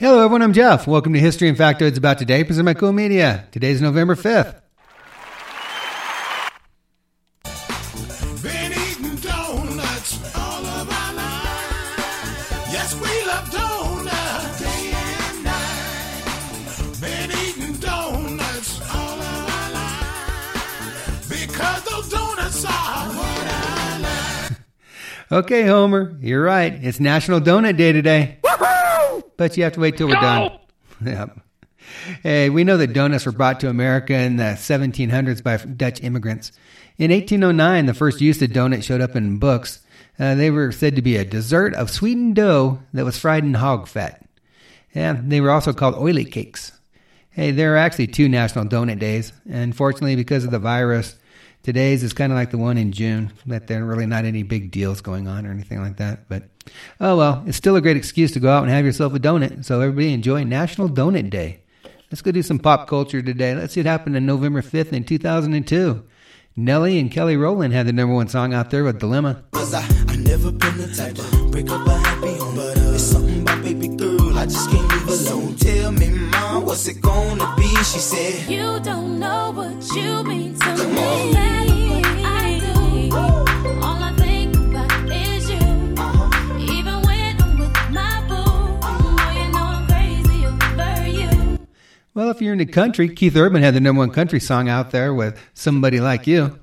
Hello, everyone. I'm Jeff. Welcome to History and Factoids About Today, presented by Cool Media. Today's November 5th. Been eating donuts all of our lives. Yes, we love donuts day and night. Been eating donuts all of our lives because those donuts are what I like. Okay, Homer, you're right. It's National Donut Day today. But you have to wait till we're done. Yep. Hey, we know that donuts were brought to America in the 1700s by Dutch immigrants. In 1809, the first use of donut showed up in books. Uh, they were said to be a dessert of sweetened dough that was fried in hog fat. And they were also called oily cakes. Hey, there are actually two National Donut Days. And fortunately, because of the virus, today's is kind of like the one in June, that there are really not any big deals going on or anything like that. But oh well, it's still a great excuse to go out and have yourself a donut. So everybody enjoy National Donut Day. Let's go do some pop culture today. Let's see what happened on November 5th in 2002. Nelly and Kelly Rowland had the number one song out there with Dilemma. Cause I, I never been the type to break up a happy home. But uh, it's something about baby girl, I just can't leave alone. Tell me, mom, what's it gonna be? She said, You don't know what you mean to me. No Well, if you're in the country, Keith Urban had the number one country song out there with Somebody Like You.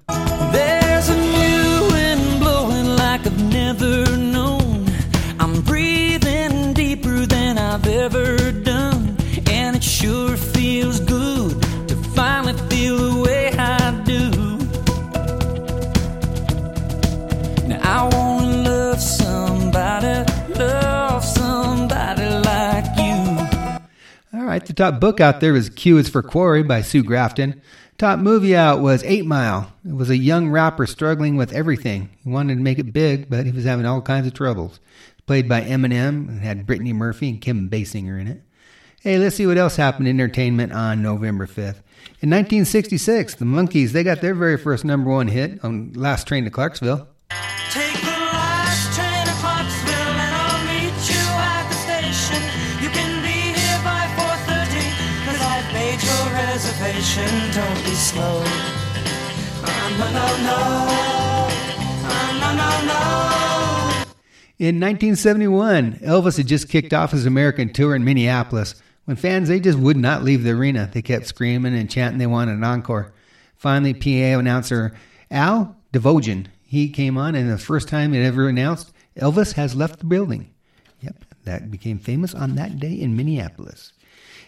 The top book out there was Q is for Quarry by Sue Grafton. Top movie out was Eight Mile. It was a young rapper struggling with everything. He wanted to make it big, but he was having all kinds of troubles. Played by Eminem and had Brittany Murphy and Kim Basinger in it. Hey, let's see what else happened in entertainment on November 5th. In 1966, the Monkees, they got their very first number one hit on Last Train to Clarksville. Slow. Ah, no. Ah, no, no, no. In 1971, Elvis had just kicked off his American tour in Minneapolis when fans they just would not leave the arena. They kept screaming and chanting they wanted an encore. Finally, PA announcer Al Dvorin he came on, and the first time it ever announced Elvis has left the building. Yep, that became famous on that day in Minneapolis.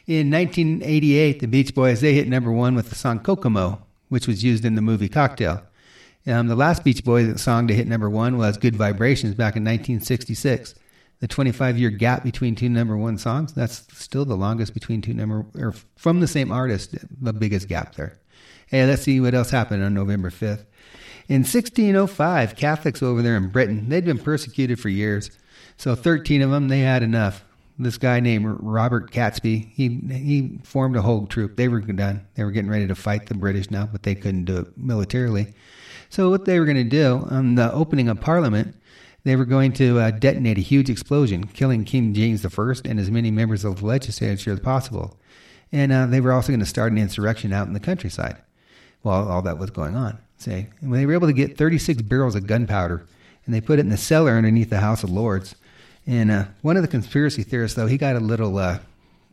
In 1988, the Beach Boys they hit number one with the song Kokomo, which was used in the movie Cocktail. Um, the last Beach Boys song to hit number one was Good Vibrations back in 1966. The 25 year gap between two number one songs, that's still the longest between two number, or from the same artist, the biggest gap there. Hey, let's see what else happened on November 5th. In 1605, Catholics over there in Britain, they'd been persecuted for years. So 13 of them, they had enough. This guy named Robert Catesby, he he formed a whole troop. They were done. They were getting ready to fight the British now, but they couldn't do it militarily. So what they were going to do on the opening of Parliament, they were going to uh, detonate a huge explosion, killing King James I and as many members of the legislature as possible. And uh, they were also going to start an insurrection out in the countryside while all that was going on. Say, and they were able to get 36 barrels of gunpowder, and they put it in the cellar underneath the House of Lords. And uh, one of the conspiracy theorists, though, he got a little uh,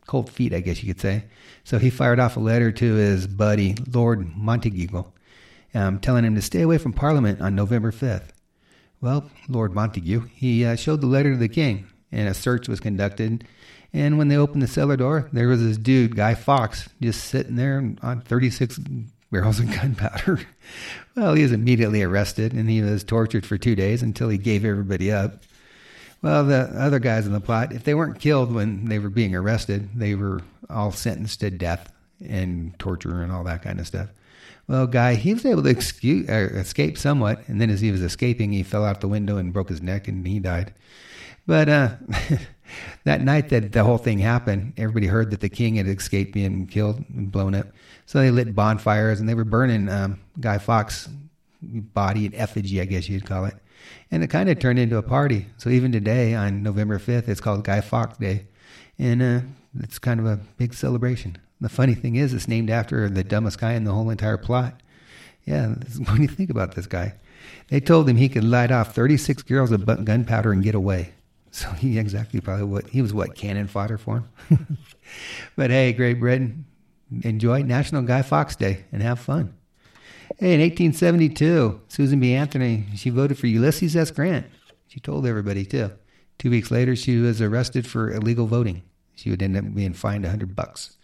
cold feet, I guess you could say. So he fired off a letter to his buddy, Lord Monteagle, um, telling him to stay away from Parliament on November 5th. Well, Lord Monteagle, he uh, showed the letter to the king, and a search was conducted. And when they opened the cellar door, there was this dude, Guy Fawkes, just sitting there on 36 barrels of gunpowder. well, he was immediately arrested and he was tortured for two days until he gave everybody up. Well, the other guys in the plot, if they weren't killed when they were being arrested, they were all sentenced to death and torture and all that kind of stuff. Well, Guy, he was able to excuse, uh, escape somewhat, and then as he was escaping, he fell out the window and broke his neck and he died. But uh, that night that the whole thing happened, everybody heard that the king had escaped being killed and blown up. So they lit bonfires and they were burning um, Guy Fawkes' body in effigy, I guess you'd call it. And it kind of turned into a party. So even today, on November 5th, it's called Guy Fawkes Day. And uh, it's kind of a big celebration. The funny thing is, it's named after the dumbest guy in the whole entire plot. Yeah, do you think about this guy? They told him he could light off 36 girls bu- gunpowder and get away. So he exactly probably what he was what cannon fodder for him. but hey, Great Britain, enjoy National Guy Fawkes Day and have fun. Hey, in 1872, Susan B. Anthony she voted for Ulysses S. Grant. She told everybody too. Two weeks later, she was arrested for illegal voting. She would end up being fined 100 bucks.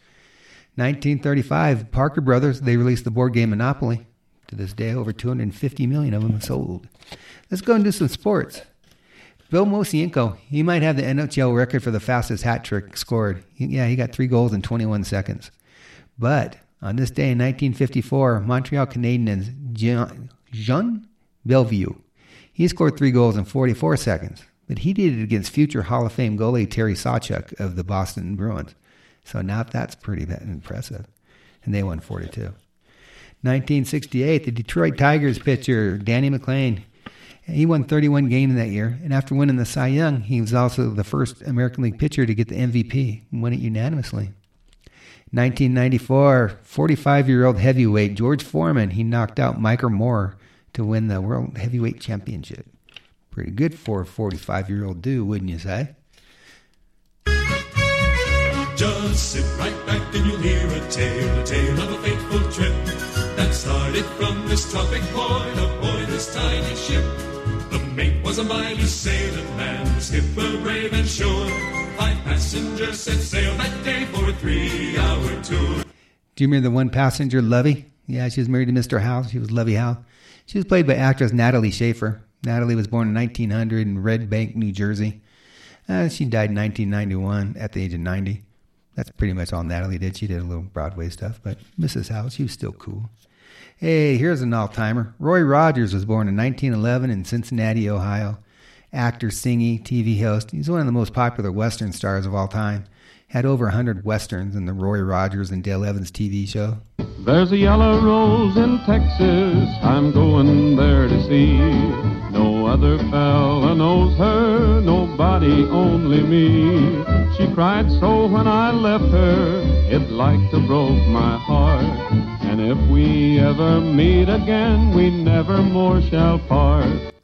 1935, Parker Brothers they released the board game Monopoly. To this day, over 250 million of them sold. Let's go and do some sports. Bill Mosienko, he might have the NHL record for the fastest hat trick scored. Yeah, he got three goals in 21 seconds. But on this day in 1954, Montreal Canadiens Jean, Béliveau, he scored three goals in 44 seconds. But he did it against future Hall of Fame goalie Terry Sawchuk of the Boston Bruins. So now that's pretty impressive. And they won 42. 1968, the Detroit Tigers pitcher Denny McLain, he won 31 games that year, and after winning the Cy Young, he was also the first American League pitcher to get the MVP and won it unanimously. 1994, 45-year-old heavyweight George Foreman, he knocked out Michael Moorer to win the World Heavyweight Championship. Pretty good for a 45-year-old dude, wouldn't you say? Just sit right back and you'll hear a tale, a tale of a fateful trip that started from this tropic point aboard this tiny ship. Mate was a mighty sailing man, skipper brave and sure. Five passengers set sail that day for a three-hour tour. Do you remember the one passenger, Lovey? Yeah, she was married to Mr. Howe. She was Lovey Howe. She was played by actress Natalie Schafer. Natalie was born in 1900 in Red Bank, New Jersey. Uh, she died in 1991 at the age of 90. That's pretty much all Natalie did. She did a little Broadway stuff, but Mrs. Howe, she was still cool. Hey, here's an all timer. Roy Rogers was born in 1911 in Cincinnati, Ohio. Actor, singer, TV host. He's one of the most popular Western stars of all time. Had over 100 Westerns in the Roy Rogers and Dale Evans TV show. There's a yellow rose in Texas, I'm going there to see. No other fella knows her, nobody, only me. She cried so when I left her, it like to broke my heart. And if we ever meet again, we never more shall part.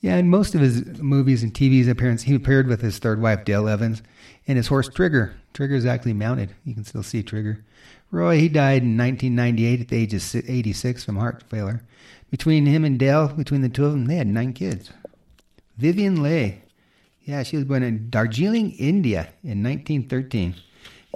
Yeah, in most of his movies and TV's appearance, he appeared with his third wife, Dale Evans, and his horse, Trigger. Trigger is actually mounted. You can still see Trigger. Roy, he died in 1998 at the age of 86 from heart failure. Between him and Dale, between the two of them, they had nine kids. Vivien Leigh. Yeah, she was born in Darjeeling, India in 1913.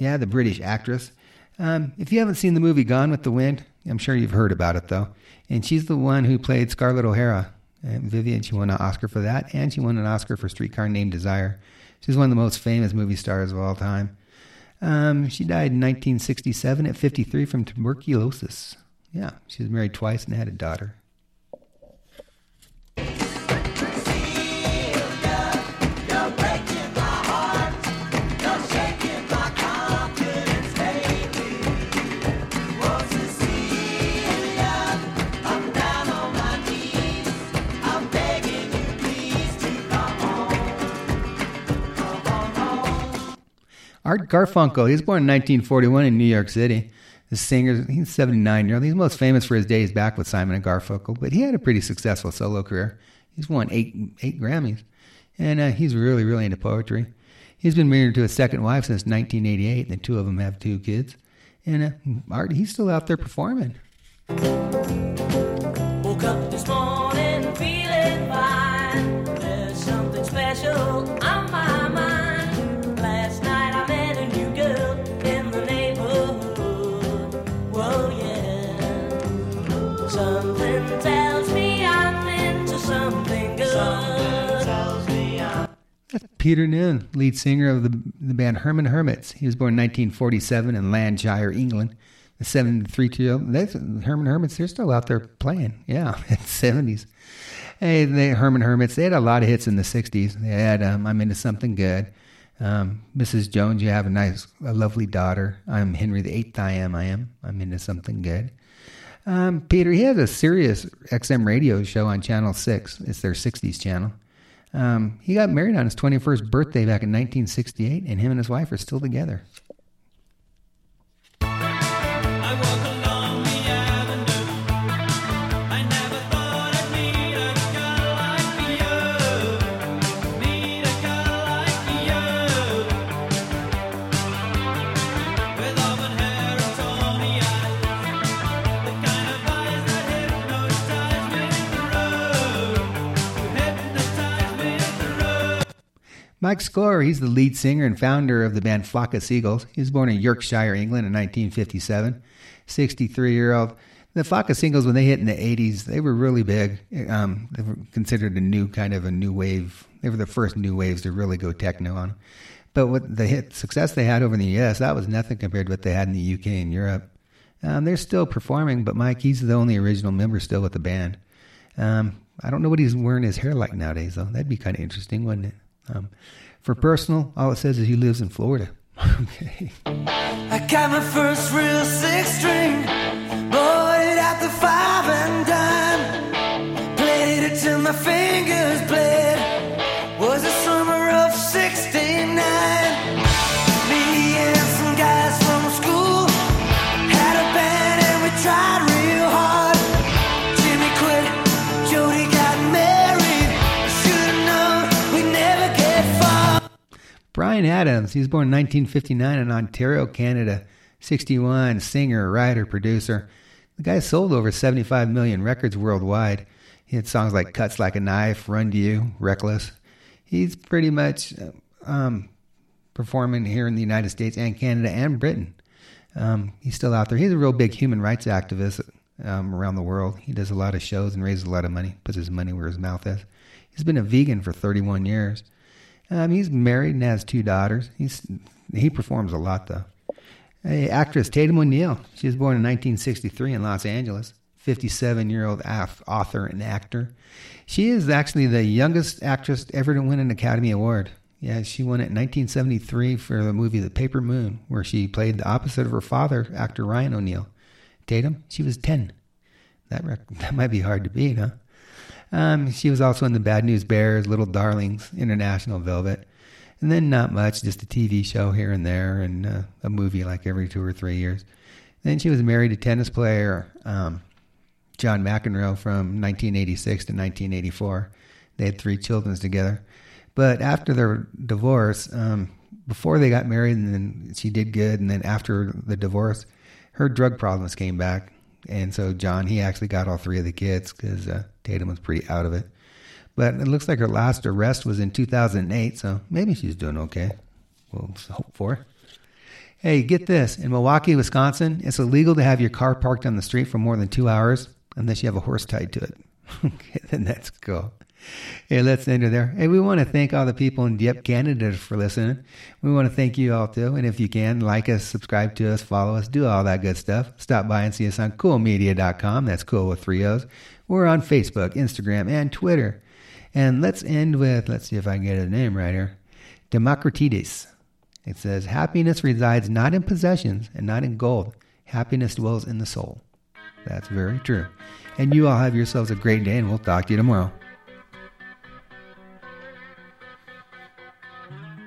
Yeah, the British actress. Um, if you haven't seen the movie Gone with the Wind, I'm sure you've heard about it though. And she's the one who played Scarlett O'Hara. And Vivien, she won an Oscar for that, and she won an Oscar for Streetcar Named Desire. She's one of the most famous movie stars of all time. Um, she died in 1967 at 53 from tuberculosis. Yeah, she was married twice and had a daughter. Art Garfunkel, he was born in 1941 in New York City. The singer, he's 79 year old. He's most famous for his days back with Simon and Garfunkel, but he had a pretty successful solo career. He's won eight eight Grammys, and uh, he's really really into poetry. He's been married to his second wife since 1988, and the two of them have two kids. And uh, Art, he's still out there performing. Peter Noone, lead singer of the, the band Herman Hermits. He was born in 1947 in Lancashire, England. The 73 year old, that's Herman Hermits, they're still out there playing. Yeah, in the 70s. Hey, they, Herman Hermits, they had a lot of hits in the 60s. They had um, I'm Into Something Good. Um, Mrs. Jones, you have a nice, a lovely daughter. I'm Henry the Eighth. I am, I am. I'm into something good. Um, Peter, he has a Sirius XM radio show on Channel 6. It's their 60s channel. Um, he got married on his 21st birthday back in 1968, and him and his wife are still together. Mike Score, he's the lead singer and founder of the band Flock of Seagulls. He was born in Yorkshire, England in 1957. 63 year old. The Flock of Seagulls, when they hit in the 80s, they were really big. Um, they were considered a new kind of a new wave. They were the first new waves to really go techno on. But what the hit success they had over in the US, that was nothing compared to what they had in the UK and Europe. Um, they're still performing, but Mike, he's the only original member still with the band. Um, I don't know what he's wearing his hair like nowadays, though. That'd be kind of interesting, wouldn't it? Um, for personal, all it says is he lives in Florida. okay. I got my first real six string, bought at the five and dime. Played it till my fingers Bryan Adams, he was born in 1959 in Ontario, Canada. 61, singer, writer, producer. The guy sold over 75 million records worldwide. He had songs like Cuts Like a Knife, Run to You, Reckless. He's pretty much um, performing here in the United States and Canada and Britain. Um, he's still out there. He's a real big human rights activist um, around the world. He does a lot of shows and raises a lot of money, puts his money where his mouth is. He's been a vegan for 31 years. Um, he's married and has two daughters. He's he performs a lot though. Hey, actress Tatum O'Neal. She was born in 1963 in Los Angeles. 57 year old author and actor. She is actually the youngest actress ever to win an Academy Award. Yeah, she won it in 1973 for the movie The Paper Moon, where she played the opposite of her father, actor Ryan O'Neal. Tatum, she was 10. That rec- that might be hard to beat, huh? Um, she was also in the Bad News Bears, Little Darlings, International Velvet, and then not much, just a TV show here and there, and uh, a movie like every two or three years. Then she was married to tennis player um, John McEnroe from 1986 to 1984. They had three children together. But after their divorce, um, before they got married, and then she did good, and then after the divorce, her drug problems came back, and so John he actually got all three of the kids because uh, Tatum was pretty out of it. But it looks like her last arrest was in 2008, so maybe she's doing okay. We'll hope for. Hey, get this. In Milwaukee, Wisconsin, it's illegal to have your car parked on the street for more than two hours unless you have a horse tied to it. okay, then that's cool. Hey, let's end it there. Hey, we want to thank all the people in Dieppe, Canada for listening. We want to thank you all too. And if you can, like us, subscribe to us, follow us, do all that good stuff. Stop by and see us on coolmedia.com. That's cool with three O's. We're on Facebook, Instagram, and Twitter. And let's end with, let's see if I can get a name right here. Democritus. It says, Happiness resides not in possessions and not in gold. Happiness dwells in the soul. That's very true. And you all have yourselves a great day, and we'll talk to you tomorrow.